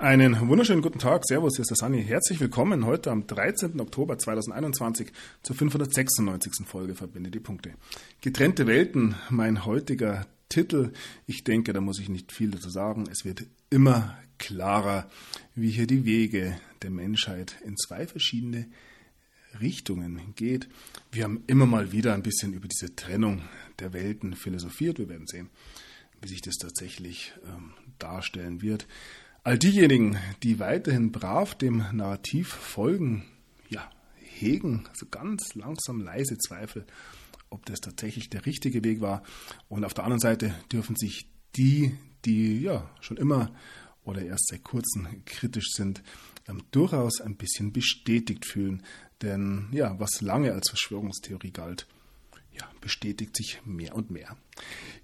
Einen wunderschönen guten Tag. Servus, hier ist der Sani. Herzlich willkommen heute am 13. Oktober 2021 zur 596. Folge Verbinde die Punkte. Getrennte Welten, mein heutiger Titel. Ich denke, da muss ich nicht viel dazu sagen. Es wird immer klarer, wie hier die Wege der Menschheit in zwei verschiedene Richtungen geht. Wir haben immer mal wieder ein bisschen über diese Trennung der Welten philosophiert. Wir werden sehen, wie sich das tatsächlich ähm, darstellen wird. All diejenigen, die weiterhin brav dem Narrativ folgen, ja, hegen so ganz langsam leise Zweifel, ob das tatsächlich der richtige Weg war. Und auf der anderen Seite dürfen sich die, die ja schon immer oder erst seit kurzem kritisch sind, ähm, durchaus ein bisschen bestätigt fühlen. Denn ja, was lange als Verschwörungstheorie galt, ja, bestätigt sich mehr und mehr.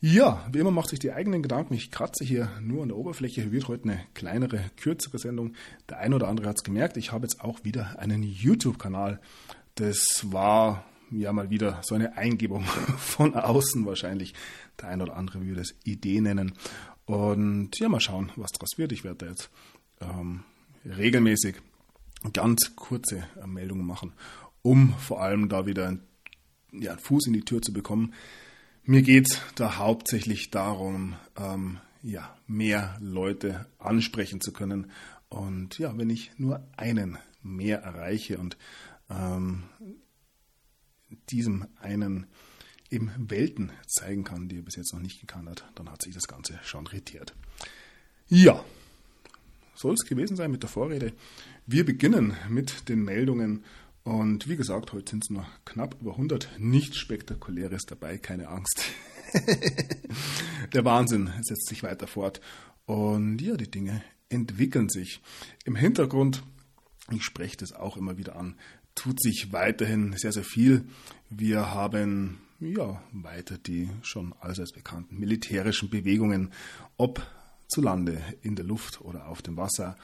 Ja, wie immer macht sich die eigenen Gedanken. Ich kratze hier nur an der Oberfläche. Wird heute eine kleinere, kürzere Sendung. Der eine oder andere hat es gemerkt. Ich habe jetzt auch wieder einen YouTube-Kanal. Das war ja mal wieder so eine Eingebung von außen wahrscheinlich. Der eine oder andere würde es Idee nennen. Und ja, mal schauen, was daraus wird. Ich werde da jetzt ähm, regelmäßig ganz kurze äh, Meldungen machen, um vor allem da wieder ein ja, einen Fuß in die Tür zu bekommen. Mir geht es da hauptsächlich darum, ähm, ja, mehr Leute ansprechen zu können. Und ja, wenn ich nur einen mehr erreiche und ähm, diesem einen eben Welten zeigen kann, die er bis jetzt noch nicht gekannt hat, dann hat sich das Ganze schon retiert. Ja, soll es gewesen sein mit der Vorrede. Wir beginnen mit den Meldungen und wie gesagt, heute sind es noch knapp über 100. Nichts Spektakuläres dabei, keine Angst. Der Wahnsinn setzt sich weiter fort. Und ja, die Dinge entwickeln sich. Im Hintergrund, ich spreche das auch immer wieder an, tut sich weiterhin sehr, sehr viel. Wir haben ja weiter die schon allseits bekannten militärischen Bewegungen, ob zu Lande, in der Luft oder auf dem Wasser.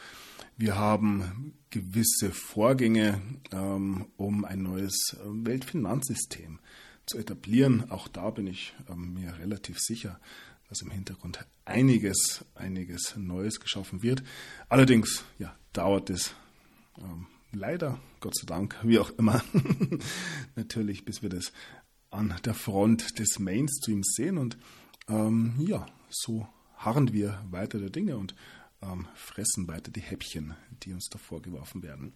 Wir haben gewisse Vorgänge, ähm, um ein neues ähm, Weltfinanzsystem zu etablieren. Auch da bin ich ähm, mir relativ sicher, dass im Hintergrund einiges, einiges Neues geschaffen wird. Allerdings ja, dauert es leider, Gott sei Dank, wie auch immer, natürlich, bis wir das an der Front des Mainstreams sehen. Und ähm, ja, so harren wir weiter der Dinge und ähm, fressen weiter die Häppchen, die uns da vorgeworfen werden.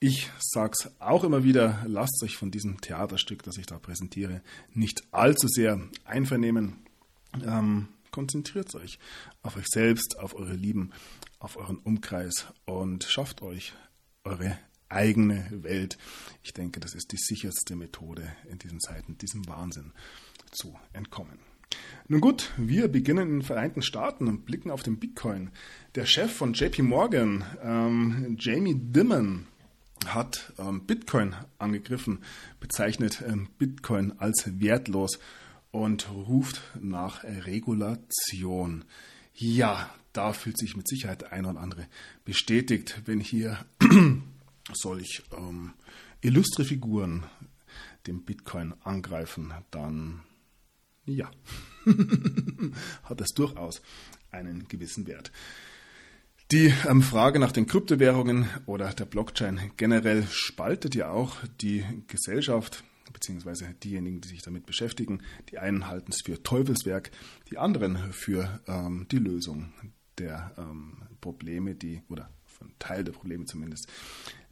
Ich sage es auch immer wieder, lasst euch von diesem Theaterstück, das ich da präsentiere, nicht allzu sehr einvernehmen. Ähm, konzentriert euch auf euch selbst, auf eure Lieben, auf euren Umkreis und schafft euch eure eigene Welt. Ich denke, das ist die sicherste Methode in diesen Zeiten, diesem Wahnsinn zu entkommen. Nun gut, wir beginnen in den Vereinigten Staaten und blicken auf den Bitcoin. Der Chef von JP Morgan, ähm, Jamie Dimon, hat ähm, Bitcoin angegriffen, bezeichnet ähm, Bitcoin als wertlos und ruft nach Regulation. Ja, da fühlt sich mit Sicherheit eine oder andere bestätigt, wenn hier solch ähm, illustre Figuren den Bitcoin angreifen, dann ja, hat das durchaus einen gewissen Wert. Die ähm, Frage nach den Kryptowährungen oder der Blockchain generell spaltet ja auch die Gesellschaft beziehungsweise diejenigen, die sich damit beschäftigen. Die einen halten es für Teufelswerk, die anderen für ähm, die Lösung der ähm, Probleme, die oder von Teil der Probleme zumindest,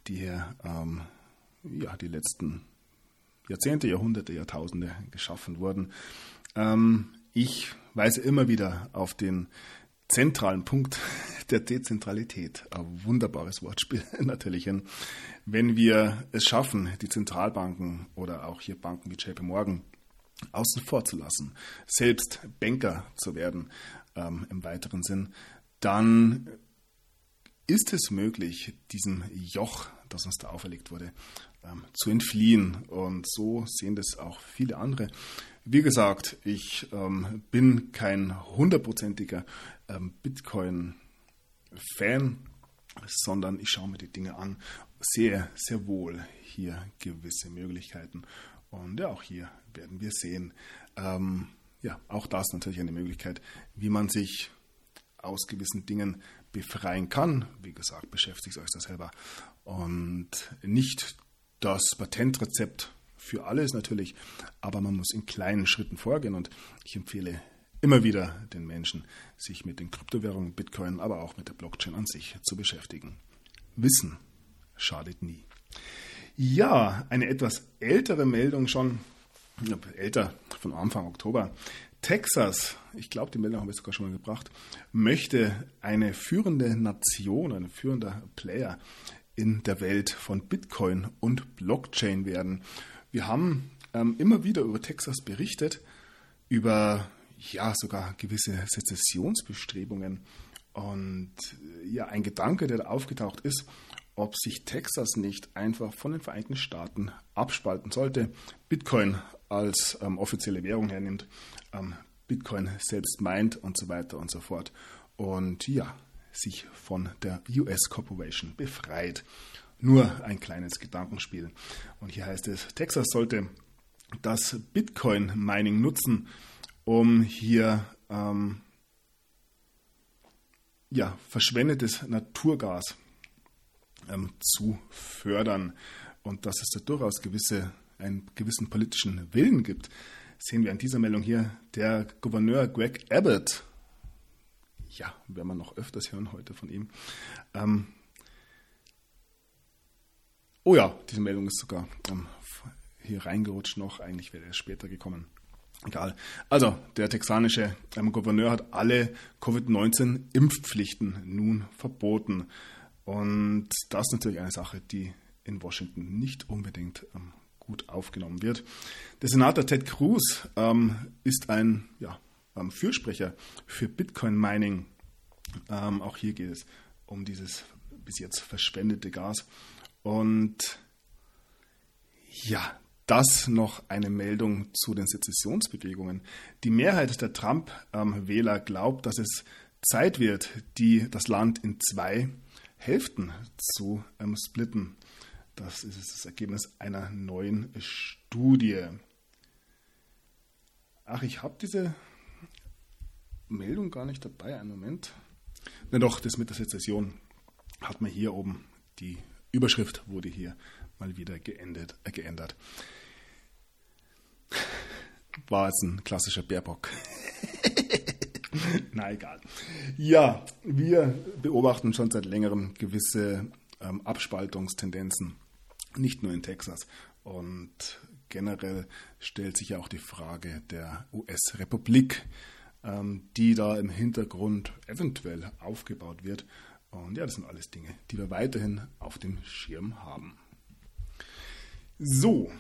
die hier ähm, ja die letzten Jahrzehnte, Jahrhunderte, Jahrtausende geschaffen wurden. Ähm, ich weise immer wieder auf den zentralen Punkt der Dezentralität. Ein wunderbares Wortspiel natürlich. Wenn wir es schaffen, die Zentralbanken oder auch hier Banken wie JP Morgan außen vor zu lassen, selbst Banker zu werden ähm, im weiteren Sinn, dann ist es möglich, diesem Joch, das uns da auferlegt wurde, ähm, zu entfliehen. Und so sehen das auch viele andere. Wie gesagt, ich ähm, bin kein hundertprozentiger ähm, Bitcoin-Fan, sondern ich schaue mir die Dinge an, sehe sehr wohl hier gewisse Möglichkeiten. Und ja, auch hier werden wir sehen. Ähm, ja, auch das natürlich eine Möglichkeit, wie man sich aus gewissen Dingen befreien kann. Wie gesagt, beschäftigt euch das selber. Und nicht das Patentrezept für alles natürlich, aber man muss in kleinen Schritten vorgehen und ich empfehle immer wieder den Menschen, sich mit den Kryptowährungen, Bitcoin, aber auch mit der Blockchain an sich zu beschäftigen. Wissen schadet nie. Ja, eine etwas ältere Meldung schon, älter von Anfang Oktober. Texas, ich glaube, die Meldung habe ich sogar schon mal gebracht, möchte eine führende Nation, ein führender Player in der Welt von Bitcoin und Blockchain werden. Wir haben ähm, immer wieder über Texas berichtet, über ja sogar gewisse Sezessionsbestrebungen. Und äh, ja, ein Gedanke, der da aufgetaucht ist, ob sich Texas nicht einfach von den Vereinigten Staaten abspalten sollte, Bitcoin als ähm, offizielle Währung hernimmt, ähm, Bitcoin selbst meint und so weiter und so fort. Und ja, sich von der US Corporation befreit. Nur ein kleines Gedankenspiel. Und hier heißt es, Texas sollte das Bitcoin-Mining nutzen, um hier ähm, ja, verschwendetes Naturgas ähm, zu fördern. Und dass es da durchaus gewisse, einen gewissen politischen Willen gibt, sehen wir an dieser Meldung hier. Der Gouverneur Greg Abbott, ja, werden wir noch öfters hören heute von ihm. Ähm, oh ja, diese Meldung ist sogar ähm, hier reingerutscht noch. Eigentlich wäre er später gekommen. Egal. Also, der texanische ähm, Gouverneur hat alle Covid-19-Impfpflichten nun verboten. Und das ist natürlich eine Sache, die in Washington nicht unbedingt ähm, gut aufgenommen wird. Der Senator Ted Cruz ähm, ist ein ja, ähm, Fürsprecher für Bitcoin-Mining. Ähm, auch hier geht es um dieses bis jetzt verschwendete Gas. Und ja, das noch eine Meldung zu den Sezessionsbewegungen. Die Mehrheit der Trump-Wähler glaubt, dass es Zeit wird, die, das Land in zwei Hälften zu ähm, splitten. Das ist das Ergebnis einer neuen Studie. Ach, ich habe diese Meldung gar nicht dabei. Einen Moment. Na doch, das mit der Sezession hat man hier oben. Die Überschrift wurde hier mal wieder geendet, äh, geändert. War jetzt ein klassischer Bärbock. Na egal. Ja, wir beobachten schon seit längerem gewisse ähm, Abspaltungstendenzen, nicht nur in Texas. Und generell stellt sich ja auch die Frage der US-Republik, ähm, die da im Hintergrund eventuell aufgebaut wird. Und ja, das sind alles Dinge, die wir weiterhin auf dem Schirm haben. So,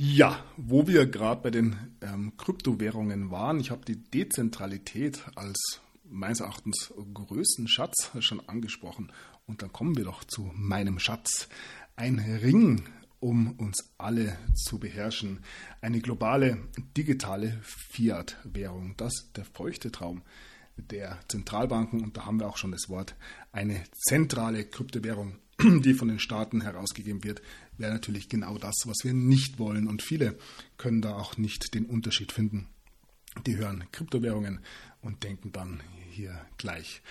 ja, wo wir gerade bei den ähm, Kryptowährungen waren, ich habe die Dezentralität als meines Erachtens größten Schatz schon angesprochen. Und dann kommen wir doch zu meinem Schatz. Ein Ring, um uns alle zu beherrschen. Eine globale digitale Fiat-Währung. Das ist der feuchte Traum der Zentralbanken. Und da haben wir auch schon das Wort. Eine zentrale Kryptowährung die von den Staaten herausgegeben wird, wäre natürlich genau das, was wir nicht wollen. Und viele können da auch nicht den Unterschied finden. Die hören Kryptowährungen und denken dann hier gleich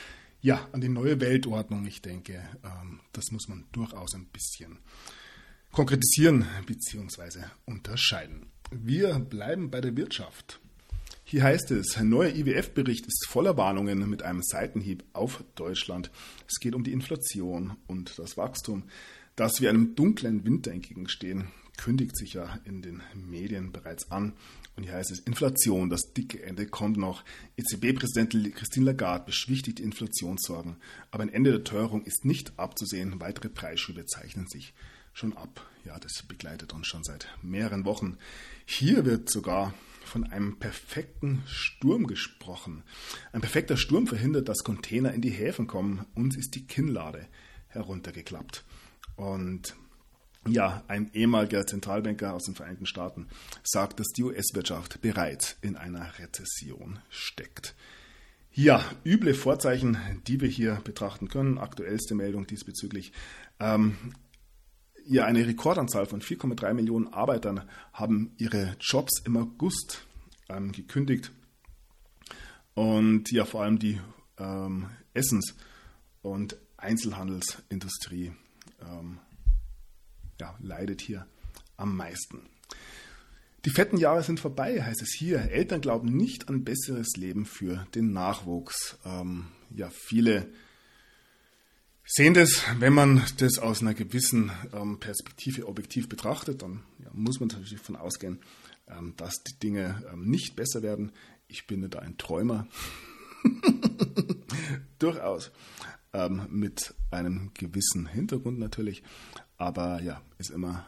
ja, an die neue Weltordnung. Ich denke, ähm, das muss man durchaus ein bisschen konkretisieren bzw. unterscheiden. Wir bleiben bei der Wirtschaft. Hier heißt es, ein neuer IWF-Bericht ist voller Warnungen mit einem Seitenhieb auf Deutschland. Es geht um die Inflation und das Wachstum, das wir einem dunklen Winter entgegenstehen, kündigt sich ja in den Medien bereits an. Und hier heißt es, Inflation, das dicke Ende kommt noch. EZB-Präsidentin Christine Lagarde beschwichtigt Inflationssorgen. Aber ein Ende der Teuerung ist nicht abzusehen. Weitere Preisschübe zeichnen sich schon ab. Ja, das begleitet uns schon seit mehreren Wochen. Hier wird sogar von einem perfekten Sturm gesprochen. Ein perfekter Sturm verhindert, dass Container in die Häfen kommen. Uns ist die Kinnlade heruntergeklappt. Und ja, ein ehemaliger Zentralbanker aus den Vereinigten Staaten sagt, dass die US-Wirtschaft bereits in einer Rezession steckt. Ja, üble Vorzeichen, die wir hier betrachten können. Aktuellste Meldung diesbezüglich. Ähm, ja, eine Rekordanzahl von 4,3 Millionen Arbeitern haben ihre Jobs im August ähm, gekündigt. Und ja, vor allem die ähm, Essens- und Einzelhandelsindustrie ähm, ja, leidet hier am meisten. Die fetten Jahre sind vorbei, heißt es hier. Eltern glauben nicht an besseres Leben für den Nachwuchs. Ähm, ja, viele sehen das, wenn man das aus einer gewissen ähm, Perspektive objektiv betrachtet, dann ja, muss man natürlich davon ausgehen, ähm, dass die Dinge ähm, nicht besser werden. Ich bin da ein Träumer. Durchaus. Ähm, mit einem gewissen Hintergrund natürlich. Aber ja, ist immer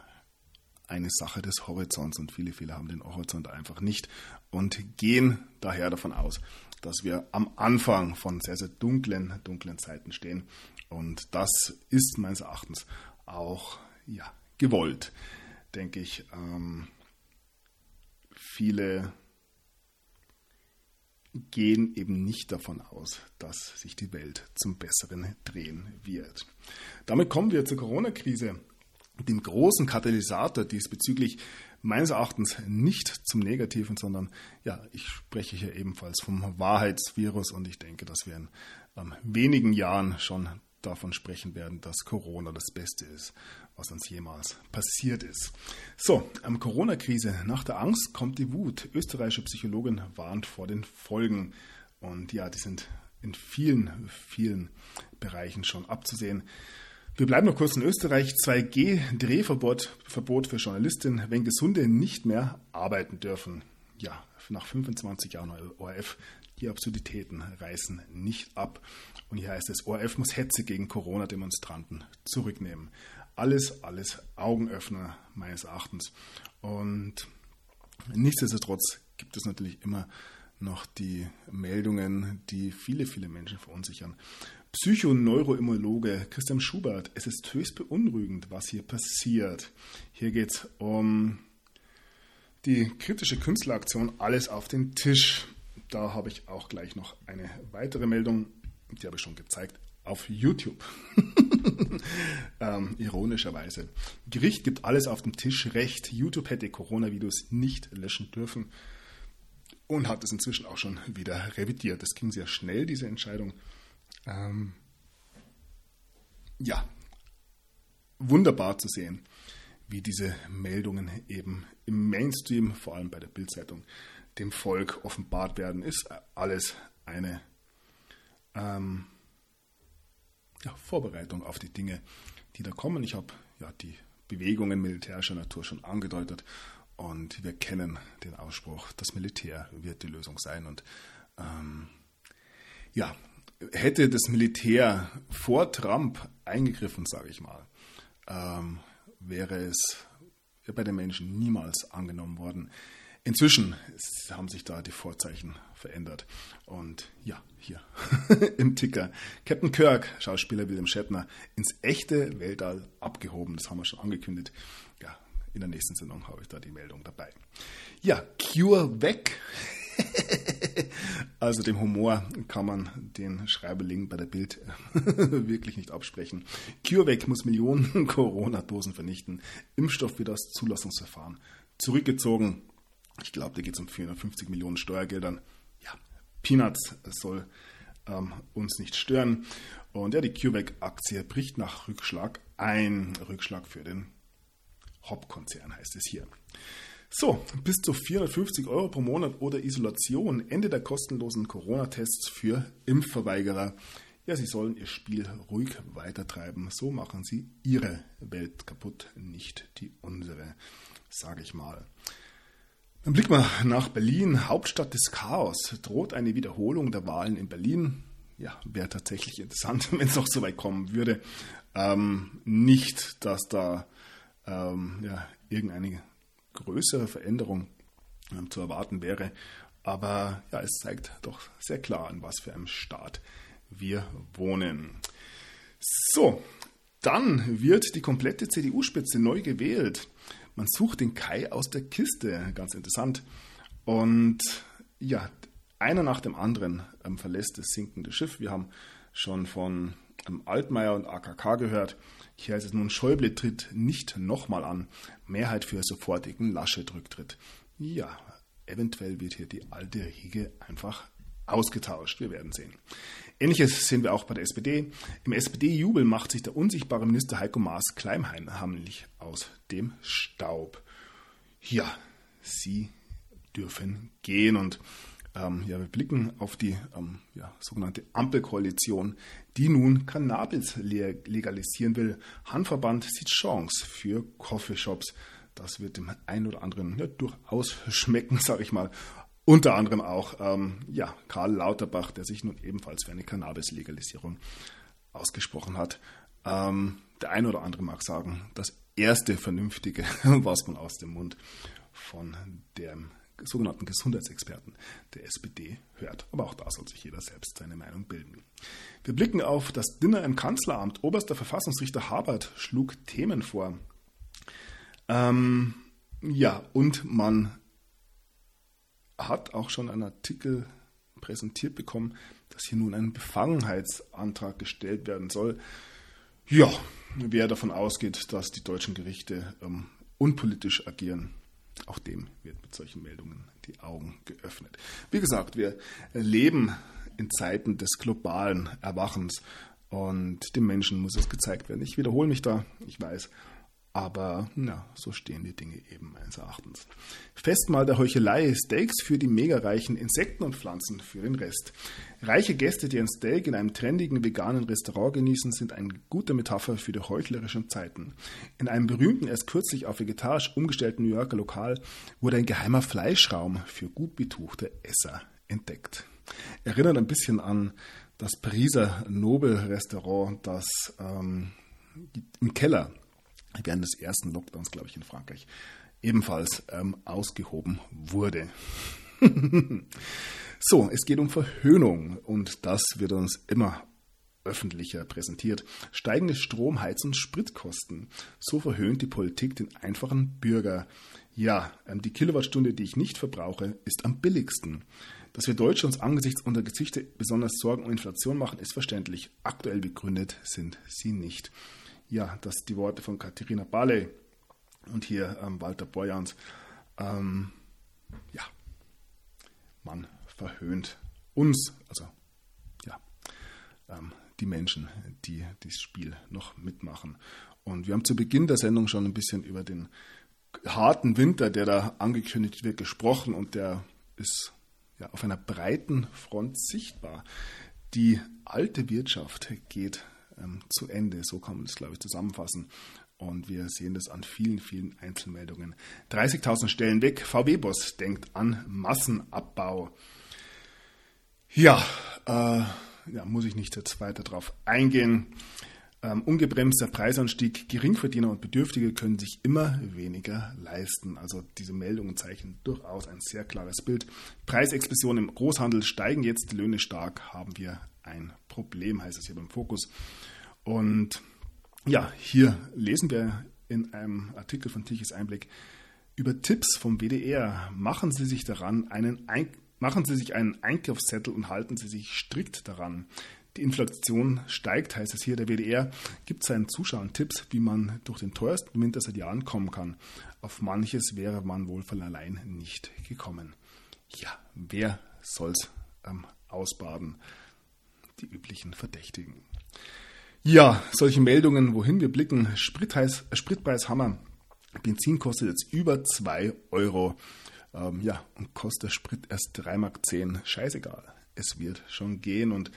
eine Sache des Horizonts und viele, viele haben den Horizont einfach nicht und gehen daher davon aus, dass wir am Anfang von sehr, sehr dunklen, dunklen Zeiten stehen. Und das ist meines Erachtens auch ja, gewollt, denke ich. Ähm, viele gehen eben nicht davon aus, dass sich die Welt zum Besseren drehen wird. Damit kommen wir zur Corona-Krise, dem großen Katalysator diesbezüglich meines Erachtens nicht zum Negativen, sondern ja, ich spreche hier ebenfalls vom Wahrheitsvirus und ich denke, dass wir in ähm, wenigen Jahren schon davon sprechen werden, dass Corona das Beste ist, was uns jemals passiert ist. So, am Corona-Krise. Nach der Angst kommt die Wut. Österreichische Psychologin warnt vor den Folgen. Und ja, die sind in vielen, vielen Bereichen schon abzusehen. Wir bleiben noch kurz in Österreich. 2G-Drehverbot Verbot für Journalistinnen, wenn Gesunde nicht mehr arbeiten dürfen. Ja, nach 25 Jahren ORF die Absurditäten reißen nicht ab. Und hier heißt es, ORF muss Hetze gegen Corona-Demonstranten zurücknehmen. Alles, alles Augenöffner meines Erachtens. Und nichtsdestotrotz gibt es natürlich immer noch die Meldungen, die viele, viele Menschen verunsichern. Psychoneuroimmunologe Christian Schubert, es ist höchst beunruhigend, was hier passiert. Hier geht es um die kritische Künstleraktion Alles auf den Tisch. Da habe ich auch gleich noch eine weitere Meldung, die habe ich schon gezeigt, auf YouTube. ähm, ironischerweise. Gericht gibt alles auf dem Tisch recht. YouTube hätte Coronavirus nicht löschen dürfen und hat es inzwischen auch schon wieder revidiert. Das ging sehr schnell, diese Entscheidung. Ähm, ja, wunderbar zu sehen, wie diese Meldungen eben im Mainstream, vor allem bei der Bildzeitung, dem Volk offenbart werden, ist alles eine ähm, ja, Vorbereitung auf die Dinge, die da kommen. Ich habe ja die Bewegungen militärischer Natur schon angedeutet und wir kennen den Ausspruch, das Militär wird die Lösung sein. Und ähm, ja, hätte das Militär vor Trump eingegriffen, sage ich mal, ähm, wäre es bei den Menschen niemals angenommen worden. Inzwischen haben sich da die Vorzeichen verändert. Und ja, hier im Ticker. Captain Kirk, Schauspieler William Shatner, ins echte Weltall abgehoben. Das haben wir schon angekündigt. Ja, in der nächsten Sendung habe ich da die Meldung dabei. Ja, Cure weg. also dem Humor kann man den Schreiberling bei der Bild wirklich nicht absprechen. CureVac muss Millionen Corona-Dosen vernichten. Impfstoff wird das Zulassungsverfahren zurückgezogen. Ich glaube, da geht es um 450 Millionen Steuergeldern. Ja, Peanuts soll ähm, uns nicht stören. Und ja, die CureVac-Aktie bricht nach Rückschlag ein. Rückschlag für den Hop-Konzern heißt es hier. So, bis zu 450 Euro pro Monat oder Isolation. Ende der kostenlosen Corona-Tests für Impfverweigerer. Ja, sie sollen ihr Spiel ruhig weitertreiben. So machen sie ihre Welt kaputt, nicht die unsere, sage ich mal. Dann blicken wir nach Berlin, Hauptstadt des Chaos. Droht eine Wiederholung der Wahlen in Berlin? Ja, wäre tatsächlich interessant, wenn es noch so weit kommen würde. Ähm, nicht, dass da ähm, ja, irgendeine größere Veränderung ähm, zu erwarten wäre. Aber ja, es zeigt doch sehr klar, in was für einem Staat wir wohnen. So, dann wird die komplette CDU-Spitze neu gewählt. Man sucht den Kai aus der Kiste, ganz interessant. Und ja, einer nach dem anderen ähm, verlässt das sinkende Schiff. Wir haben schon von ähm, Altmaier und AKK gehört. Hier heißt es nun, Schäuble tritt nicht nochmal an. Mehrheit für sofortigen Laschet-Rücktritt. Ja, eventuell wird hier die alte Riege einfach ausgetauscht. Wir werden sehen. Ähnliches sehen wir auch bei der SPD. Im SPD-Jubel macht sich der unsichtbare Minister Heiko Maas Kleimheimlich aus dem Staub. Ja, sie dürfen gehen und ähm, ja, wir blicken auf die ähm, ja, sogenannte Ampelkoalition, die nun Cannabis legalisieren will. Handverband sieht Chance für Coffeeshops. Das wird dem einen oder anderen ja, durchaus schmecken, sage ich mal. Unter anderem auch ähm, ja, Karl Lauterbach, der sich nun ebenfalls für eine Cannabis-Legalisierung ausgesprochen hat. Ähm, der eine oder andere mag sagen, das erste Vernünftige, was man aus dem Mund von dem sogenannten Gesundheitsexperten der SPD hört. Aber auch da soll sich jeder selbst seine Meinung bilden. Wir blicken auf das Dinner im Kanzleramt. Oberster Verfassungsrichter Habert schlug Themen vor. Ähm, ja, und man hat auch schon einen Artikel präsentiert bekommen, dass hier nun ein Befangenheitsantrag gestellt werden soll. Ja, wer davon ausgeht, dass die deutschen Gerichte ähm, unpolitisch agieren, auch dem wird mit solchen Meldungen die Augen geöffnet. Wie gesagt, wir leben in Zeiten des globalen Erwachens und dem Menschen muss es gezeigt werden. Ich wiederhole mich da, ich weiß, aber na, so stehen die Dinge eben meines Erachtens. Festmahl der Heuchelei, Steaks für die megareichen Insekten und Pflanzen für den Rest. Reiche Gäste, die ein Steak in einem trendigen veganen Restaurant genießen, sind eine gute Metapher für die heuchlerischen Zeiten. In einem berühmten, erst kürzlich auf vegetarisch umgestellten New Yorker Lokal wurde ein geheimer Fleischraum für gut betuchte Esser entdeckt. Erinnert ein bisschen an das Pariser Nobel-Restaurant, das ähm, im Keller während des ersten Lockdowns, glaube ich, in Frankreich ebenfalls ähm, ausgehoben wurde. so, es geht um Verhöhnung und das wird uns immer öffentlicher präsentiert. Steigende Strom-, Heiz- und Spritkosten. So verhöhnt die Politik den einfachen Bürger. Ja, ähm, die Kilowattstunde, die ich nicht verbrauche, ist am billigsten. Dass wir Deutsche uns angesichts unserer Gesichter besonders Sorgen um Inflation machen, ist verständlich. Aktuell begründet sind sie nicht ja, das die Worte von Katharina Barley und hier ähm, Walter Borjans. Ähm, ja, man verhöhnt uns, also ja, ähm, die Menschen, die dieses Spiel noch mitmachen. Und wir haben zu Beginn der Sendung schon ein bisschen über den harten Winter, der da angekündigt wird, gesprochen und der ist ja auf einer breiten Front sichtbar. Die alte Wirtschaft geht ähm, zu Ende. So kann man das, glaube ich, zusammenfassen. Und wir sehen das an vielen, vielen Einzelmeldungen. 30.000 Stellen weg. VW-Boss denkt an Massenabbau. Ja, äh, ja, muss ich nicht jetzt weiter darauf eingehen. Ähm, ungebremster Preisanstieg, Geringverdiener und Bedürftige können sich immer weniger leisten. Also diese Meldungen zeichnen durchaus ein sehr klares Bild. Preisexplosion im Großhandel steigen jetzt die Löhne stark, haben wir ein Problem, heißt es hier beim Fokus. Und ja, hier lesen wir in einem Artikel von Tichys Einblick über Tipps vom WDR. Machen Sie sich daran einen Ein machen Sie sich einen Einkaufszettel und halten Sie sich strikt daran. Die Inflation steigt, heißt es hier. Der WDR gibt seinen Zuschauern Tipps, wie man durch den teuersten Winter seit Jahren kommen kann. Auf manches wäre man wohl von allein nicht gekommen. Ja, wer soll's ähm, ausbaden? Die üblichen Verdächtigen. Ja, solche Meldungen, wohin wir blicken. Spritpreis, Spritpreishammer. Benzin kostet jetzt über 2 Euro. Ähm, ja, und kostet Sprit erst 3,10 Mark. Scheißegal. Es wird schon gehen. Und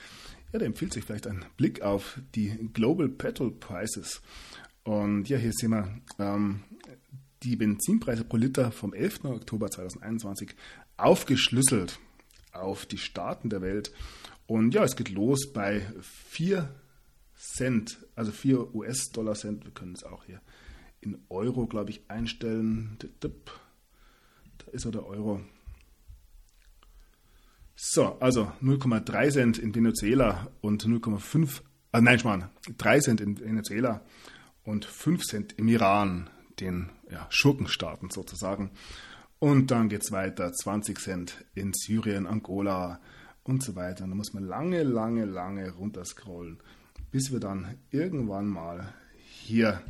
ja, da empfiehlt sich vielleicht ein Blick auf die Global Petrol Prices. Und ja, hier sehen wir ähm, die Benzinpreise pro Liter vom 11. Oktober 2021 aufgeschlüsselt auf die Staaten der Welt. Und ja, es geht los bei 4 Cent, also 4 US-Dollar Cent. Wir können es auch hier in Euro, glaube ich, einstellen. Da ist er der Euro. So, also 0,3 Cent in Venezuela und 0,5, äh, nein, Schmarrn, 3 Cent in Venezuela und 5 Cent im Iran, den ja, Schurkenstaaten sozusagen. Und dann geht es weiter, 20 Cent in Syrien, Angola und so weiter. Und da muss man lange, lange, lange runterscrollen bis wir dann irgendwann mal hier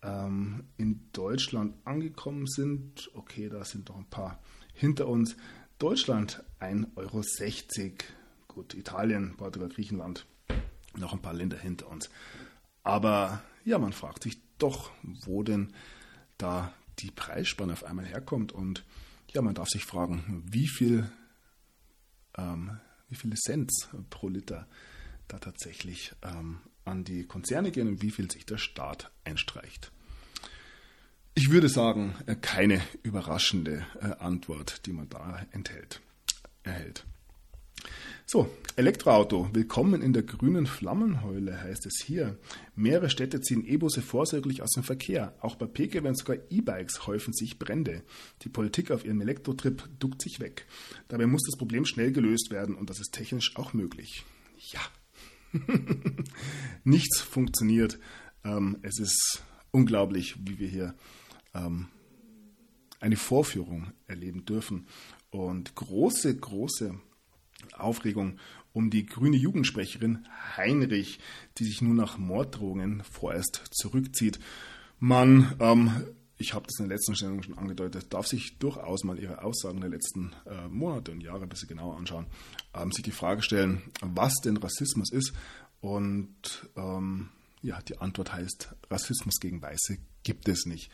ähm, in Deutschland angekommen sind. Okay, da sind noch ein paar hinter uns. Deutschland 1,60 Euro. Gut, Italien, Portugal, Griechenland, noch ein paar Länder hinter uns. Aber ja, man fragt sich doch, wo denn da die Preisspanne auf einmal herkommt. Und ja, man darf sich fragen, wie viel, ähm, wie viele Cents pro Liter da tatsächlich ähm, an die Konzerne gehen und wie viel sich der Staat einstreicht. Ich würde sagen, äh, keine überraschende äh, Antwort, die man da enthält, erhält. So, Elektroauto. Willkommen in der grünen Flammenheule heißt es hier. Mehrere Städte ziehen E-Busse vorsorglich aus dem Verkehr. Auch bei Pkw und sogar E-Bikes häufen sich Brände. Die Politik auf ihrem Elektrotrip duckt sich weg. Dabei muss das Problem schnell gelöst werden und das ist technisch auch möglich. Ja. Nichts funktioniert. Ähm, es ist unglaublich, wie wir hier ähm, eine Vorführung erleben dürfen. Und große, große Aufregung um die grüne Jugendsprecherin Heinrich, die sich nun nach Morddrohungen vorerst zurückzieht. Man, ähm, ich habe das in der letzten Stellung schon angedeutet, darf sich durchaus mal ihre Aussagen der letzten äh, Monate und Jahre ein bisschen genauer anschauen, ähm, sich die Frage stellen, was denn Rassismus ist. Und ähm, ja, die Antwort heißt, Rassismus gegen Weiße gibt es nicht.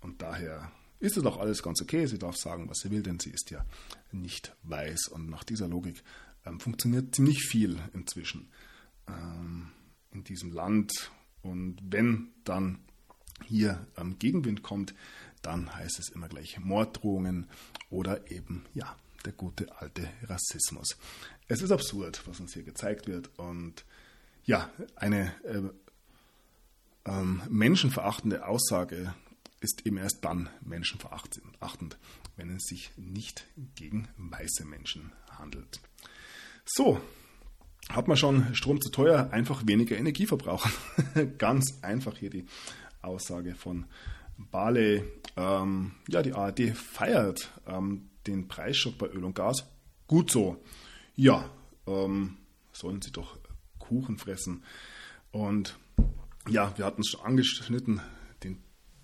Und daher ist es doch alles ganz okay. Sie darf sagen, was sie will, denn sie ist ja nicht weiß. Und nach dieser Logik ähm, funktioniert ziemlich viel inzwischen ähm, in diesem Land. Und wenn dann hier ähm, Gegenwind kommt, dann heißt es immer gleich Morddrohungen oder eben, ja, der gute alte Rassismus. Es ist absurd, was uns hier gezeigt wird. Und ja, eine äh, ähm, menschenverachtende Aussage ist eben erst dann menschenverachtend, wenn es sich nicht gegen weiße Menschen handelt. So, hat man schon Strom zu teuer, einfach weniger Energie verbrauchen. Ganz einfach hier die Aussage von Barley. Ähm, ja, die ARD feiert ähm, den Preisschock bei Öl und Gas. Gut so. Ja, ähm, sollen sie doch Kuchen fressen. Und ja, wir hatten es schon angeschnitten,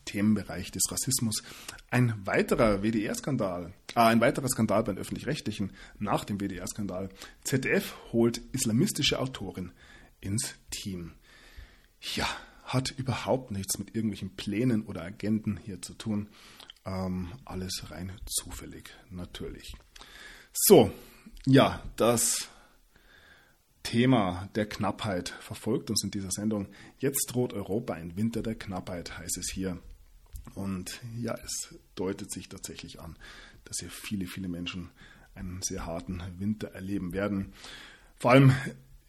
Themenbereich des Rassismus. Ein weiterer WDR-Skandal, äh, ein weiterer Skandal bei Öffentlich-Rechtlichen nach dem WDR-Skandal. ZDF holt islamistische Autorin ins Team. Ja, hat überhaupt nichts mit irgendwelchen Plänen oder Agenten hier zu tun. Ähm, alles rein zufällig, natürlich. So, ja, das Thema der Knappheit verfolgt uns in dieser Sendung. Jetzt droht Europa ein Winter der Knappheit, heißt es hier. Und ja, es deutet sich tatsächlich an, dass hier viele, viele Menschen einen sehr harten Winter erleben werden. Vor allem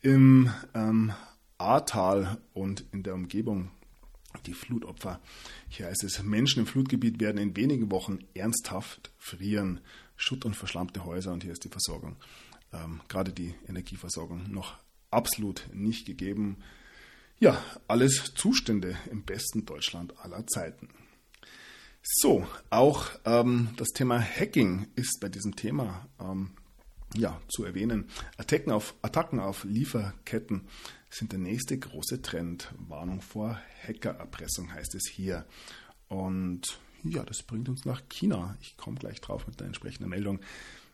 im ähm, Ahrtal und in der Umgebung die Flutopfer. Hier heißt es, Menschen im Flutgebiet werden in wenigen Wochen ernsthaft frieren. Schutt und verschlammte Häuser und hier ist die Versorgung, ähm, gerade die Energieversorgung, noch absolut nicht gegeben. Ja, alles Zustände im besten Deutschland aller Zeiten. So, auch ähm, das Thema Hacking ist bei diesem Thema ähm, ja, zu erwähnen. Attacken auf, Attacken auf Lieferketten sind der nächste große Trend. Warnung vor Hackererpressung heißt es hier. Und ja, das bringt uns nach China. Ich komme gleich drauf mit der entsprechenden Meldung.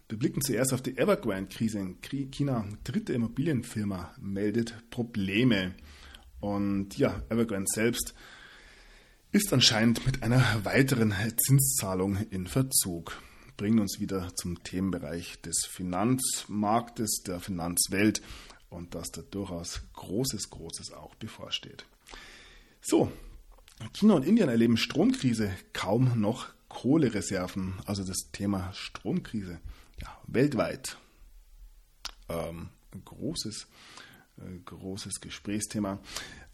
Wir blicken zuerst auf die Evergrande-Krise in China. Dritte Immobilienfirma meldet Probleme. Und ja, Evergrande selbst ist anscheinend mit einer weiteren Zinszahlung in Verzug. Bringen uns wieder zum Themenbereich des Finanzmarktes, der Finanzwelt und dass da durchaus Großes, Großes auch bevorsteht. So, China und Indien erleben Stromkrise, kaum noch Kohlereserven, also das Thema Stromkrise, ja, weltweit. Ähm, großes, äh, großes Gesprächsthema.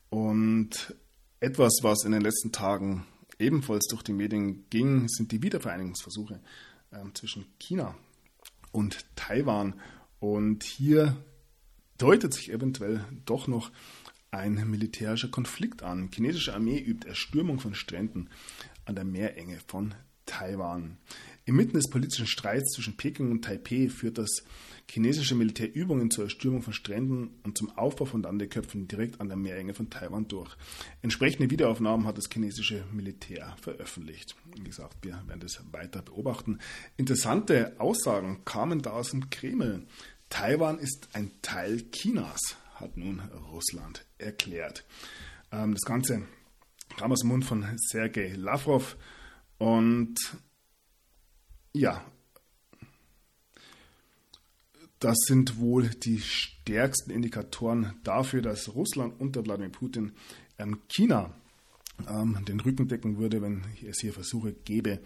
Und etwas, was in den letzten Tagen ebenfalls durch die Medien ging, sind die Wiedervereinigungsversuche äh, zwischen China und Taiwan. Und hier deutet sich eventuell doch noch ein militärischer Konflikt an. Die chinesische Armee übt Erstürmung von Stränden an der Meerenge von Taiwan. Inmitten des politischen Streits zwischen Peking und Taipeh führt das chinesische Militär Übungen zur Erstürmung von Stränden und zum Aufbau von Landeköpfen direkt an der Meerenge von Taiwan durch. Entsprechende Videoaufnahmen hat das chinesische Militär veröffentlicht. Wie gesagt, wir werden das weiter beobachten. Interessante Aussagen kamen da aus dem Kreml. Taiwan ist ein Teil Chinas, hat nun Russland erklärt. Ähm, das Ganze kam aus dem Mund von Sergei Lavrov und ja, das sind wohl die stärksten Indikatoren dafür, dass Russland unter Wladimir Putin China ähm, den Rücken decken würde, wenn es hier Versuche gäbe,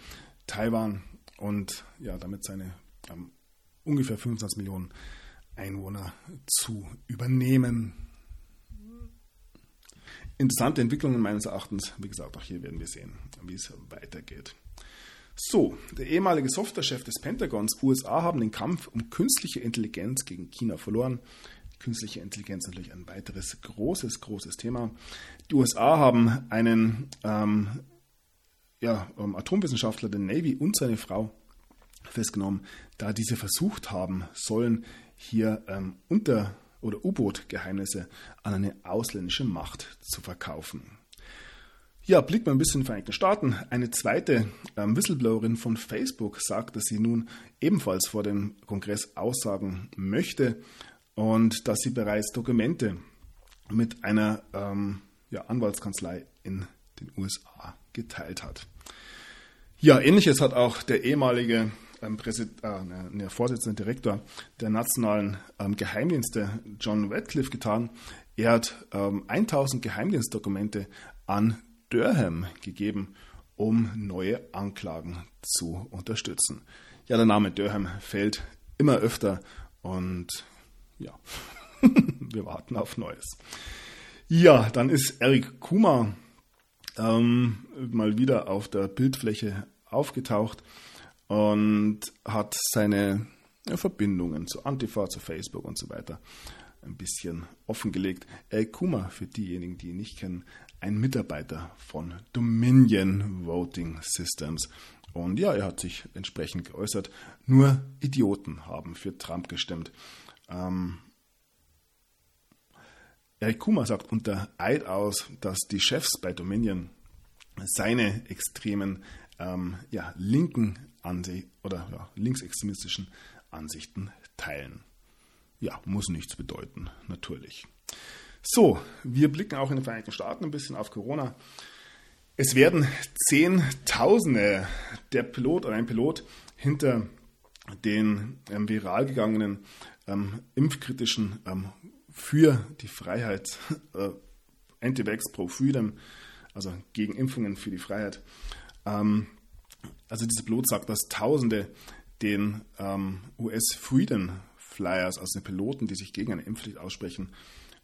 Taiwan und ja, damit seine ähm, ungefähr 25 Millionen Einwohner zu übernehmen. Interessante Entwicklungen meines Erachtens. Wie gesagt, auch hier werden wir sehen, wie es weitergeht. So, der ehemalige Softwarechef des Pentagons, USA, haben den Kampf um künstliche Intelligenz gegen China verloren. Künstliche Intelligenz natürlich ein weiteres großes, großes Thema. Die USA haben einen ähm, ja, ähm, Atomwissenschaftler der Navy und seine Frau festgenommen, da diese versucht haben sollen, hier ähm, unter- oder U-Boot-Geheimnisse an eine ausländische Macht zu verkaufen. Ja, blickt man ein bisschen in die Vereinigten Staaten. Eine zweite ähm, Whistleblowerin von Facebook sagt, dass sie nun ebenfalls vor dem Kongress aussagen möchte und dass sie bereits Dokumente mit einer ähm, ja, Anwaltskanzlei in den USA geteilt hat. Ja, ähnliches hat auch der ehemalige ähm, Präsident, äh, ne, ne, Vorsitzende Direktor der nationalen ähm, Geheimdienste John Radcliffe getan. Er hat ähm, 1000 Geheimdienstdokumente an Durham gegeben, um neue Anklagen zu unterstützen. Ja, der Name Durham fällt immer öfter und ja, wir warten auf Neues. Ja, dann ist Eric Kuma ähm, mal wieder auf der Bildfläche aufgetaucht und hat seine Verbindungen zu Antifa, zu Facebook und so weiter ein bisschen offengelegt. Eric Kuma, für diejenigen, die ihn nicht kennen, ein Mitarbeiter von Dominion Voting Systems. Und ja, er hat sich entsprechend geäußert. Nur Idioten haben für Trump gestimmt. Ähm, Eric Kuma sagt unter Eid aus, dass die Chefs bei Dominion seine extremen ähm, ja, linken Ansicht oder ja, linksextremistischen Ansichten teilen. Ja, muss nichts bedeuten, natürlich. So, wir blicken auch in den Vereinigten Staaten ein bisschen auf Corona. Es werden Zehntausende der Pilot oder ein Pilot hinter den ähm, viral gegangenen ähm, impfkritischen ähm, für die Freiheit, äh, Anti-Vax pro Freedom, also gegen Impfungen für die Freiheit. Ähm, also dieser Pilot sagt, dass Tausende den ähm, US Freedom Flyers, also den Piloten, die sich gegen eine Impfpflicht aussprechen,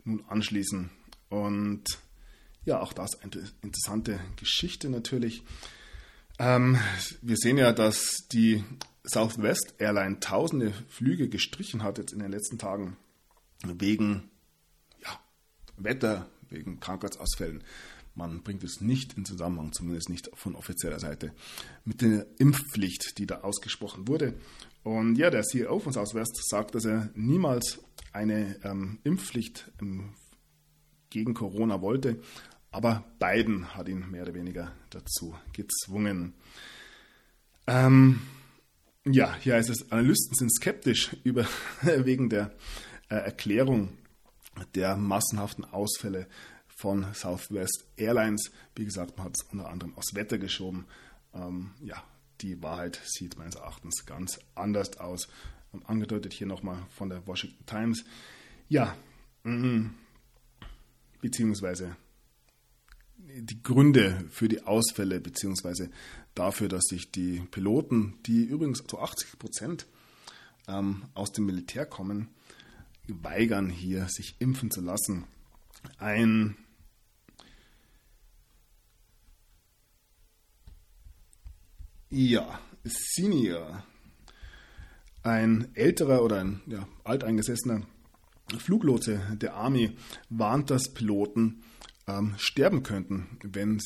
nun anschließen. Und ja, auch das eine interessante Geschichte natürlich. Ähm, wir sehen ja, dass die Southwest Airline tausende Flüge gestrichen hat jetzt in den letzten Tagen wegen ja, Wetter, wegen Krankheitsausfällen. Man bringt es nicht in Zusammenhang, zumindest nicht von offizieller Seite, mit der Impfpflicht, die da ausgesprochen wurde. Und ja, der CEO von Southwest sagt, dass er niemals eine ähm, Impfpflicht ähm, gegen Corona wollte, aber Biden hat ihn mehr oder weniger dazu gezwungen. Ähm, ja, hier heißt es, Analysten sind skeptisch über, wegen der äh, Erklärung der massenhaften Ausfälle von Southwest Airlines. Wie gesagt, man hat es unter anderem aus Wetter geschoben. Ähm, ja, die Wahrheit sieht meines Erachtens ganz anders aus. Und angedeutet hier nochmal von der Washington Times. Ja, mm, beziehungsweise die Gründe für die Ausfälle, beziehungsweise dafür, dass sich die Piloten, die übrigens zu 80 Prozent ähm, aus dem Militär kommen, weigern hier, sich impfen zu lassen. Ein Ja, Senior. Ein älterer oder ein ja, alteingesessener Fluglotse der Army warnt, dass Piloten ähm, sterben könnten, wenn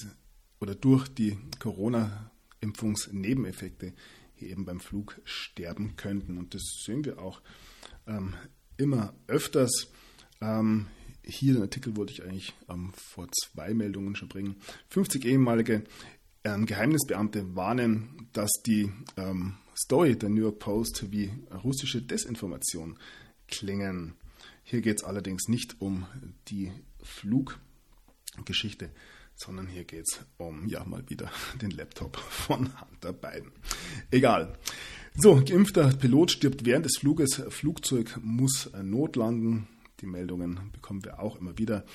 oder durch die Corona-Impfungsnebeneffekte hier eben beim Flug sterben könnten. Und das sehen wir auch ähm, immer öfters. Ähm, hier den Artikel wollte ich eigentlich ähm, vor zwei Meldungen schon bringen. 50 ehemalige Geheimnisbeamte warnen, dass die ähm, Story der New York Post wie russische Desinformation klingen. Hier geht es allerdings nicht um die Fluggeschichte, sondern hier geht es um, ja, mal wieder den Laptop von Hunter Biden. Egal. So, geimpfter Pilot stirbt während des Fluges. Flugzeug muss notlanden. Die Meldungen bekommen wir auch immer wieder.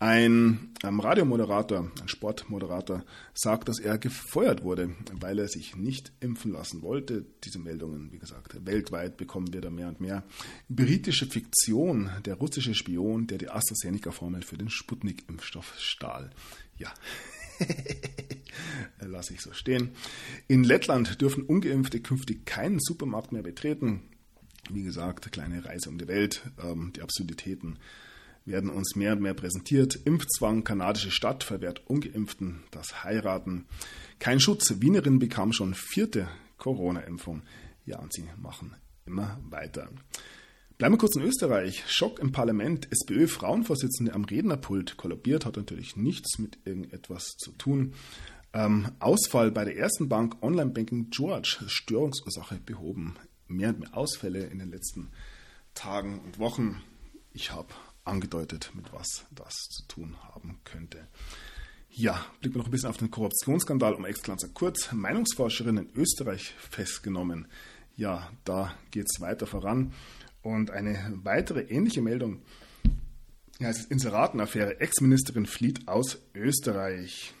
Ein ähm, Radiomoderator, ein Sportmoderator, sagt, dass er gefeuert wurde, weil er sich nicht impfen lassen wollte. Diese Meldungen, wie gesagt, weltweit bekommen wir da mehr und mehr. Britische Fiktion, der russische Spion, der die AstraZeneca-Formel für den Sputnik-Impfstoff stahl. Ja, lasse ich so stehen. In Lettland dürfen Ungeimpfte künftig keinen Supermarkt mehr betreten. Wie gesagt, kleine Reise um die Welt, ähm, die Absurditäten werden uns mehr und mehr präsentiert. Impfzwang, kanadische Stadt verwehrt Ungeimpften das Heiraten. Kein Schutz, Wienerin bekam schon vierte Corona-Impfung. Ja, und sie machen immer weiter. Bleiben wir kurz in Österreich. Schock im Parlament. SPÖ-Frauenvorsitzende am Rednerpult kollabiert, hat natürlich nichts mit irgendetwas zu tun. Ähm, Ausfall bei der ersten Bank Online-Banking George, Störungsursache behoben. Mehr und mehr Ausfälle in den letzten Tagen und Wochen. Ich habe angedeutet, mit was das zu tun haben könnte. Ja, blicken wir noch ein bisschen auf den Korruptionsskandal um Ex-Kanzler Kurz. Meinungsforscherin in Österreich festgenommen. Ja, da geht es weiter voran. Und eine weitere ähnliche Meldung ja, es ist Inseratenaffäre. Ex-Ministerin flieht aus Österreich.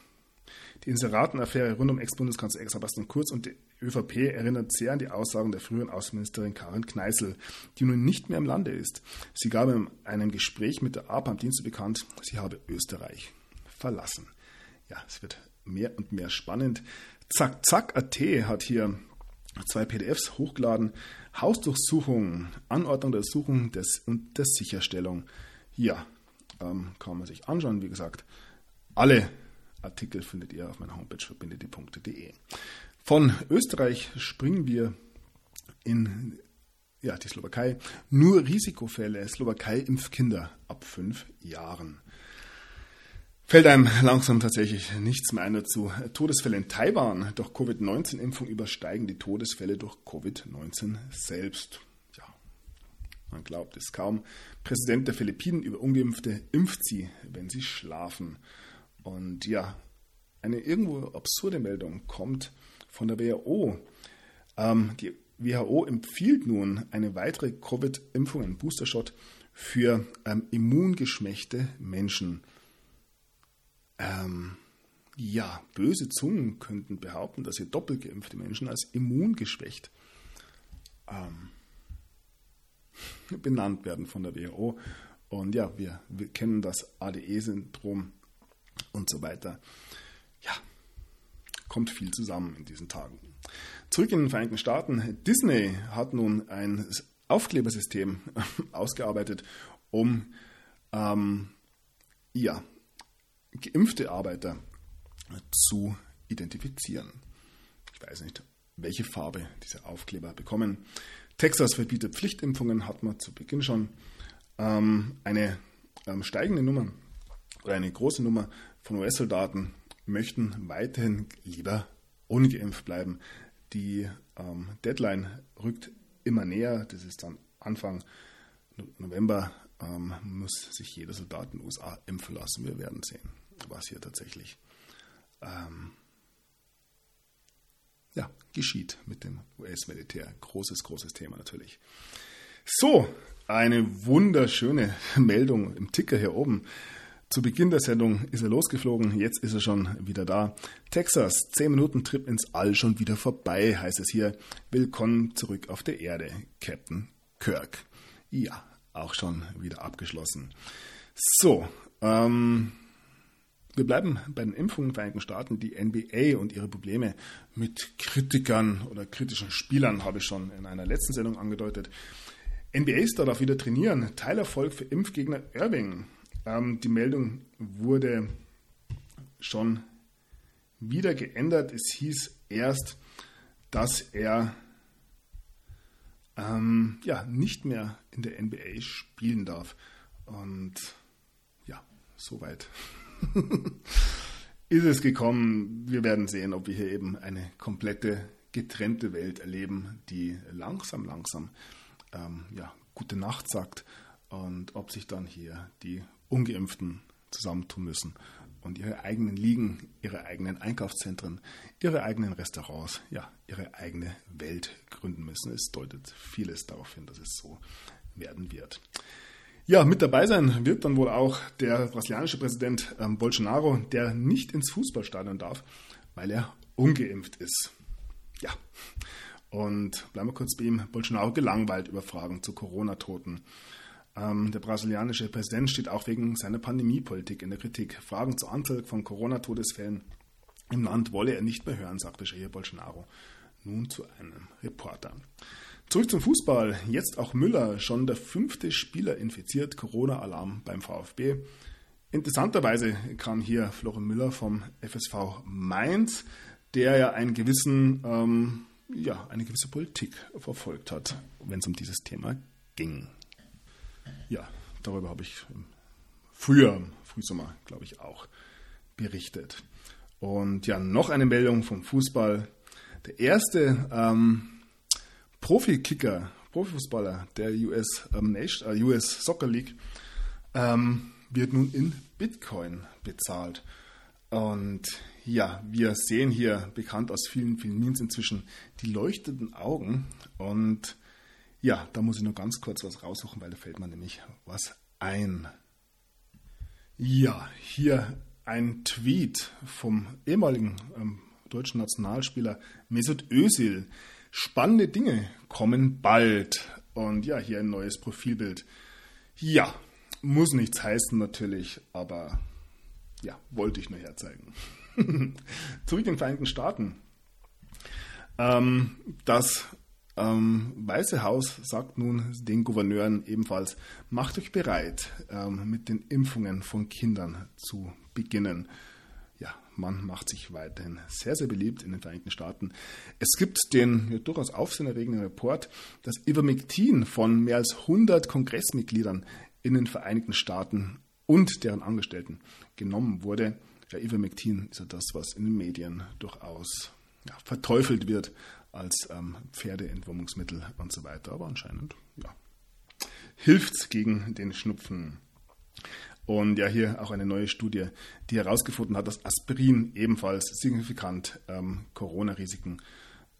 Die Inseratenaffäre rund um Ex-Bundeskanzler Sebastian Kurz und die ÖVP erinnert sehr an die Aussagen der früheren Außenministerin Karin Kneißl, die nun nicht mehr im Lande ist. Sie gab in einem Gespräch mit der APA am Dienstag bekannt, sie habe Österreich verlassen. Ja, es wird mehr und mehr spannend. Zack, zack, AT hat hier zwei PDFs hochgeladen. Hausdurchsuchung, Anordnung der Suchung des, und der Sicherstellung. Ja, ähm, kann man sich anschauen. Wie gesagt, alle Artikel findet ihr auf meiner Homepage verbindete.de. Von Österreich springen wir in ja, die Slowakei. Nur Risikofälle. Slowakei impft Kinder ab fünf Jahren. Fällt einem langsam tatsächlich nichts mehr ein dazu. Todesfälle in Taiwan durch Covid-19-Impfung übersteigen die Todesfälle durch Covid-19 selbst. Ja, man glaubt es kaum. Präsident der Philippinen über Ungeimpfte impft sie, wenn sie schlafen. Und ja, eine irgendwo absurde Meldung kommt von der WHO. Ähm, die WHO empfiehlt nun eine weitere Covid-Impfung, einen Booster-Shot für ähm, immungeschwächte Menschen. Ähm, ja, böse Zungen könnten behaupten, dass hier doppelt geimpfte Menschen als immungeschwächt ähm, benannt werden von der WHO. Und ja, wir, wir kennen das ADE-Syndrom und so weiter. Ja, kommt viel zusammen in diesen Tagen. Zurück in den Vereinigten Staaten. Disney hat nun ein Aufklebersystem ausgearbeitet, um ähm, ja, geimpfte Arbeiter zu identifizieren. Ich weiß nicht, welche Farbe diese Aufkleber bekommen. Texas verbietet Pflichtimpfungen, hat man zu Beginn schon. Ähm, eine ähm, steigende Nummer oder eine große Nummer von US-Soldaten möchten weiterhin lieber ungeimpft bleiben. Die ähm, Deadline rückt immer näher. Das ist dann Anfang November. Ähm, muss sich jeder Soldat in den USA impfen lassen. Wir werden sehen, was hier tatsächlich ähm, ja, geschieht mit dem US-Militär. Großes, großes Thema natürlich. So, eine wunderschöne Meldung im Ticker hier oben. Zu Beginn der Sendung ist er losgeflogen, jetzt ist er schon wieder da. Texas, 10 Minuten Trip ins All schon wieder vorbei, heißt es hier. Willkommen zurück auf der Erde, Captain Kirk. Ja, auch schon wieder abgeschlossen. So, ähm, wir bleiben bei den Impfungen in den Vereinigten Staaten. Die NBA und ihre Probleme mit Kritikern oder kritischen Spielern habe ich schon in einer letzten Sendung angedeutet. NBA-Star darf wieder trainieren. Teilerfolg für Impfgegner Irving. Ähm, die Meldung wurde schon wieder geändert. Es hieß erst, dass er ähm, ja, nicht mehr in der NBA spielen darf. Und ja, soweit ist es gekommen. Wir werden sehen, ob wir hier eben eine komplette getrennte Welt erleben, die langsam, langsam ähm, ja, gute Nacht sagt und ob sich dann hier die Ungeimpften zusammentun müssen und ihre eigenen Ligen, ihre eigenen Einkaufszentren, ihre eigenen Restaurants, ja, ihre eigene Welt gründen müssen. Es deutet vieles darauf hin, dass es so werden wird. Ja, mit dabei sein wird dann wohl auch der brasilianische Präsident ähm, Bolsonaro, der nicht ins Fußballstadion darf, weil er ungeimpft ist. Ja, und bleiben wir kurz bei ihm. Bolsonaro gelangweilt über Fragen zu Corona-Toten. Ähm, der brasilianische Präsident steht auch wegen seiner Pandemiepolitik in der Kritik. Fragen zur Anzahl von Corona-Todesfällen im Land wolle er nicht mehr hören, sagte Jair Bolsonaro. Nun zu einem Reporter. Zurück zum Fußball. Jetzt auch Müller, schon der fünfte Spieler infiziert. Corona-Alarm beim VfB. Interessanterweise kam hier Florian Müller vom FSV Mainz, der ja einen gewissen, ähm, ja, eine gewisse Politik verfolgt hat, wenn es um dieses Thema ging ja, darüber habe ich früher, im Frühsommer, glaube ich, auch berichtet. Und ja, noch eine Meldung vom Fußball. Der erste ähm, Profi-Kicker, Profifußballer der US, ähm, Nation, äh, US Soccer League ähm, wird nun in Bitcoin bezahlt. Und ja, wir sehen hier, bekannt aus vielen, vielen Memes inzwischen, die leuchtenden Augen. Und ja, da muss ich nur ganz kurz was raussuchen, weil da fällt mir nämlich was ein. Ja, hier ein Tweet vom ehemaligen ähm, deutschen Nationalspieler Mesut Özil. Spannende Dinge kommen bald. Und ja, hier ein neues Profilbild. Ja, muss nichts heißen natürlich, aber ja, wollte ich nur herzeigen. Zurück in den Vereinigten Staaten. Ähm, das ähm, Weiße Haus sagt nun den Gouverneuren ebenfalls, macht euch bereit, ähm, mit den Impfungen von Kindern zu beginnen. Ja, man macht sich weiterhin sehr, sehr beliebt in den Vereinigten Staaten. Es gibt den ja, durchaus aufsehenerregenden Report, dass Ivermectin von mehr als 100 Kongressmitgliedern in den Vereinigten Staaten und deren Angestellten genommen wurde. Ja, Ivermectin ist ja das, was in den Medien durchaus ja, verteufelt wird als ähm, Pferdeentwurmungsmittel und so weiter. Aber anscheinend, ja, hilft es gegen den Schnupfen. Und ja, hier auch eine neue Studie, die herausgefunden hat, dass Aspirin ebenfalls signifikant ähm, Corona-Risiken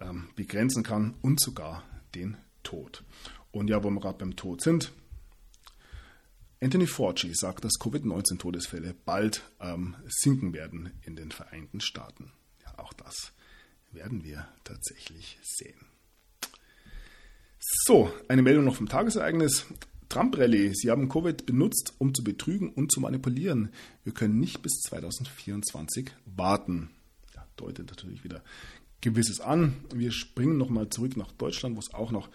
ähm, begrenzen kann und sogar den Tod. Und ja, wo wir gerade beim Tod sind, Anthony Fauci sagt, dass Covid-19-Todesfälle bald ähm, sinken werden in den Vereinigten Staaten. Ja, auch das werden wir tatsächlich sehen. So, eine Meldung noch vom Tagesereignis. Trump-Rallye. Sie haben Covid benutzt, um zu betrügen und zu manipulieren. Wir können nicht bis 2024 warten. Ja, deutet natürlich wieder Gewisses an. Wir springen nochmal zurück nach Deutschland, wo es auch noch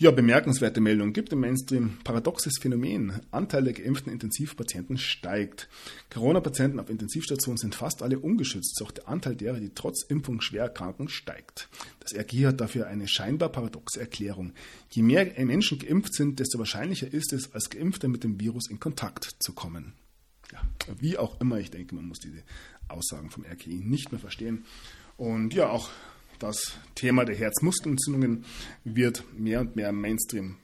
ja, bemerkenswerte Meldung gibt im Mainstream. Paradoxes Phänomen. Anteil der geimpften Intensivpatienten steigt. Corona-Patienten auf Intensivstationen sind fast alle ungeschützt, doch der Anteil derer, die trotz Impfung schwer erkranken, steigt. Das RG hat dafür eine scheinbar paradoxe Erklärung. Je mehr Menschen geimpft sind, desto wahrscheinlicher ist es, als Geimpfte mit dem Virus in Kontakt zu kommen. Ja, wie auch immer, ich denke, man muss diese Aussagen vom RKI nicht mehr verstehen. Und ja, auch das Thema der Herzmuskelentzündungen wird mehr und mehr Mainstream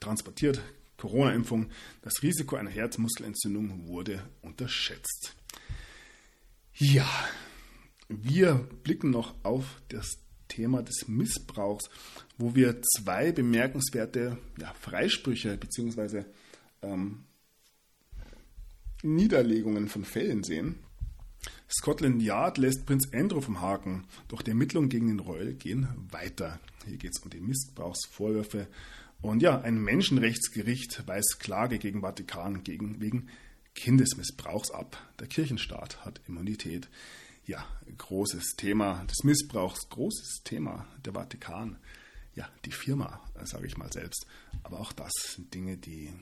transportiert. Corona-Impfung, das Risiko einer Herzmuskelentzündung wurde unterschätzt. Ja, wir blicken noch auf das Thema des Missbrauchs, wo wir zwei bemerkenswerte ja, Freisprüche bzw. Ähm, Niederlegungen von Fällen sehen. Scotland Yard lässt Prinz Andrew vom Haken, doch die Ermittlungen gegen den Royal gehen weiter. Hier geht es um die Missbrauchsvorwürfe. Und ja, ein Menschenrechtsgericht weist Klage gegen Vatikan gegen, wegen Kindesmissbrauchs ab. Der Kirchenstaat hat Immunität. Ja, großes Thema des Missbrauchs, großes Thema der Vatikan. Ja, die Firma, sage ich mal selbst. Aber auch das sind Dinge, die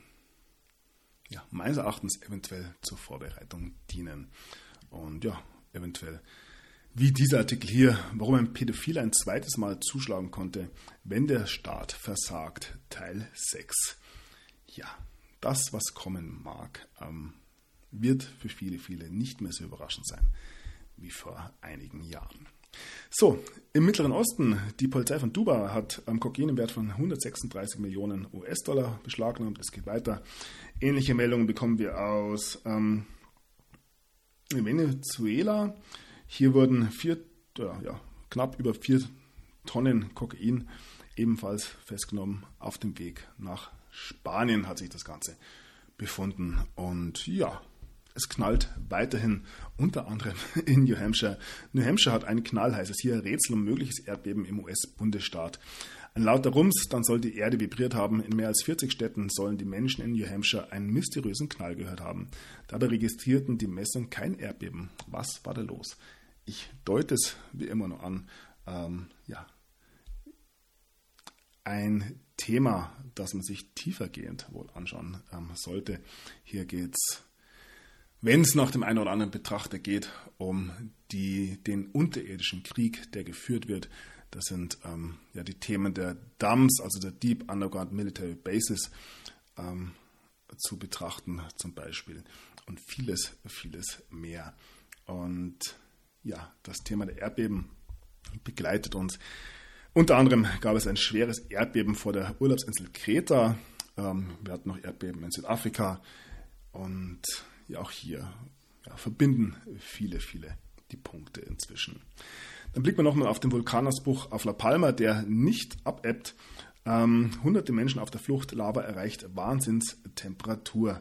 ja, meines Erachtens eventuell zur Vorbereitung dienen. Und ja, eventuell wie dieser Artikel hier, warum ein Pädophil ein zweites Mal zuschlagen konnte, wenn der Staat versagt, Teil 6. Ja, das, was kommen mag, ähm, wird für viele, viele nicht mehr so überraschend sein wie vor einigen Jahren. So, im Mittleren Osten, die Polizei von Dubai hat am Kokain im Wert von 136 Millionen US-Dollar beschlagnahmt. Es geht weiter. Ähnliche Meldungen bekommen wir aus ähm, Venezuela. Hier wurden vier, ja, knapp über vier Tonnen Kokain ebenfalls festgenommen. Auf dem Weg nach Spanien hat sich das Ganze befunden. Und ja, es knallt weiterhin, unter anderem in New Hampshire. New Hampshire hat ein knallheißes hier Rätsel um mögliches Erdbeben im US-Bundesstaat. Ein lauter Rums, dann soll die Erde vibriert haben. In mehr als 40 Städten sollen die Menschen in New Hampshire einen mysteriösen Knall gehört haben. Dabei registrierten die Messungen kein Erdbeben. Was war da los? Ich deute es wie immer noch an. Ähm, ja, ein Thema, das man sich tiefergehend wohl anschauen ähm, sollte. Hier geht es, wenn es nach dem einen oder anderen Betrachter geht, um die, den unterirdischen Krieg, der geführt wird das sind ähm, ja die Themen der DUMS, also der Deep Underground Military Bases, ähm, zu betrachten zum Beispiel und vieles, vieles mehr. Und ja, das Thema der Erdbeben begleitet uns. Unter anderem gab es ein schweres Erdbeben vor der Urlaubsinsel Kreta. Ähm, wir hatten noch Erdbeben in Südafrika. Und ja, auch hier ja, verbinden viele, viele die Punkte inzwischen. Dann blicken wir nochmal auf den Vulkanausbruch auf La Palma, der nicht abebbt. Ähm, hunderte Menschen auf der Flucht, Lava erreicht Wahnsinnstemperatur.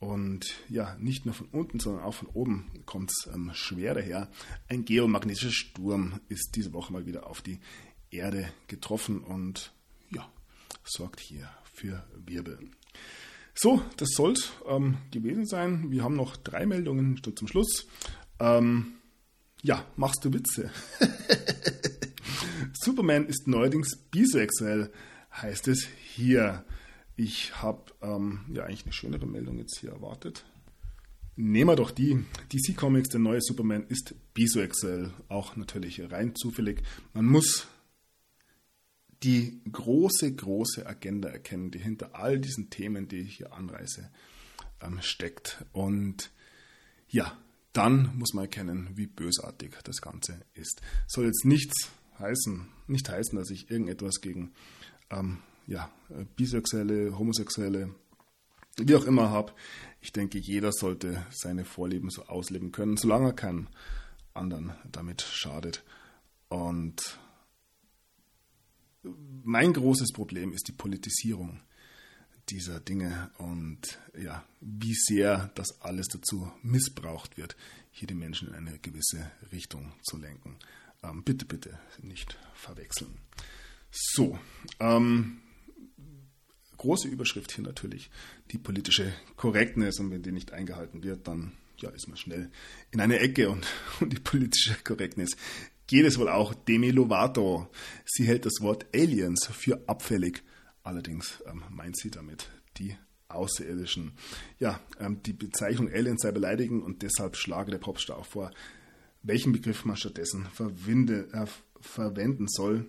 Und ja, nicht nur von unten, sondern auch von oben kommt es ähm, schwer daher. Ein geomagnetischer Sturm ist diese Woche mal wieder auf die Erde getroffen und ja, sorgt hier für Wirbel. So, das soll es ähm, gewesen sein. Wir haben noch drei Meldungen zum Schluss. Ähm, ja, machst du Witze? Superman ist neuerdings bisexuell, heißt es hier. Ich habe ähm, ja eigentlich eine schönere Meldung jetzt hier erwartet. Nehmen wir doch die. DC Comics, der neue Superman ist bisexuell. Auch natürlich rein zufällig. Man muss die große, große Agenda erkennen, die hinter all diesen Themen, die ich hier anreiße, ähm, steckt. Und ja, dann muss man erkennen, wie bösartig das Ganze ist. Soll jetzt nichts heißen, nicht heißen, dass ich irgendetwas gegen ähm, ja, Bisexuelle, Homosexuelle, wie auch immer habe. Ich denke, jeder sollte seine Vorlieben so ausleben können, solange er keinen anderen damit schadet. Und mein großes Problem ist die Politisierung dieser Dinge und ja, wie sehr das alles dazu missbraucht wird, hier die Menschen in eine gewisse Richtung zu lenken. Ähm, bitte, bitte nicht verwechseln. So, ähm, große Überschrift hier natürlich, die politische Korrektness und wenn die nicht eingehalten wird, dann ja, ist man schnell in eine Ecke und, und die politische Korrektness geht es wohl auch Demi Lovato. Sie hält das Wort Aliens für abfällig Allerdings ähm, meint sie damit die Außerirdischen. Ja, ähm, die Bezeichnung Alien sei beleidigend und deshalb schlage der Popstar auch vor, welchen Begriff man stattdessen verwende, äh, verwenden soll.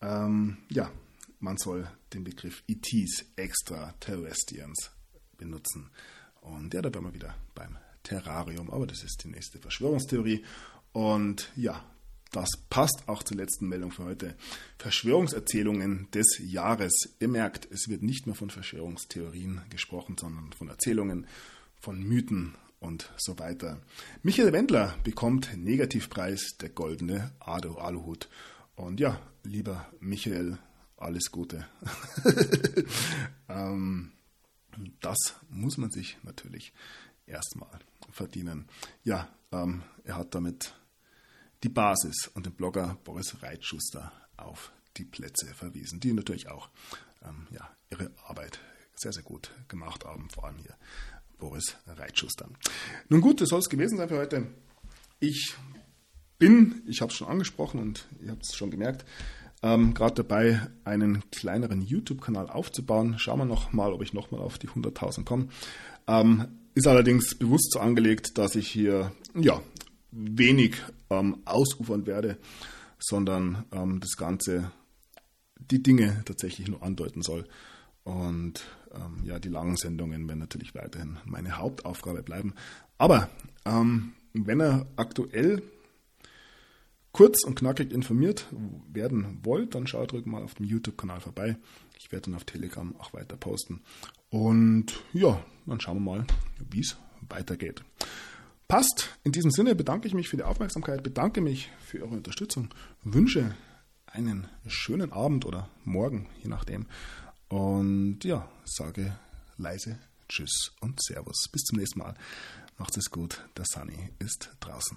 Ähm, ja, man soll den Begriff ETs, Extraterrestrians, benutzen. Und ja, da wären wir wieder beim Terrarium, aber das ist die nächste Verschwörungstheorie. Und ja, das passt auch zur letzten Meldung für heute. Verschwörungserzählungen des Jahres. Ihr merkt, es wird nicht mehr von Verschwörungstheorien gesprochen, sondern von Erzählungen, von Mythen und so weiter. Michael Wendler bekommt Negativpreis der goldene Ado Aluhut. Und ja, lieber Michael, alles Gute. ähm, das muss man sich natürlich erstmal verdienen. Ja, ähm, er hat damit die Basis und den Blogger Boris Reitschuster auf die Plätze verwiesen, die natürlich auch ähm, ja, ihre Arbeit sehr, sehr gut gemacht haben, vor allem hier Boris Reitschuster. Nun gut, das soll es gewesen sein für heute. Ich bin, ich habe es schon angesprochen und ihr habt es schon gemerkt, ähm, gerade dabei, einen kleineren YouTube-Kanal aufzubauen. Schauen wir noch mal, ob ich noch mal auf die 100.000 komme. Ähm, ist allerdings bewusst so angelegt, dass ich hier ja wenig ähm, ausufern werde, sondern ähm, das Ganze, die Dinge tatsächlich nur andeuten soll. Und ähm, ja, die langen Sendungen werden natürlich weiterhin meine Hauptaufgabe bleiben. Aber ähm, wenn er aktuell kurz und knackig informiert werden wollt, dann schaut ruhig mal auf dem YouTube-Kanal vorbei. Ich werde dann auf Telegram auch weiter posten. Und ja, dann schauen wir mal, wie es weitergeht. Passt. In diesem Sinne bedanke ich mich für die Aufmerksamkeit, bedanke mich für eure Unterstützung, wünsche einen schönen Abend oder morgen, je nachdem. Und ja, sage leise Tschüss und Servus. Bis zum nächsten Mal. Macht es gut. Der Sunny ist draußen.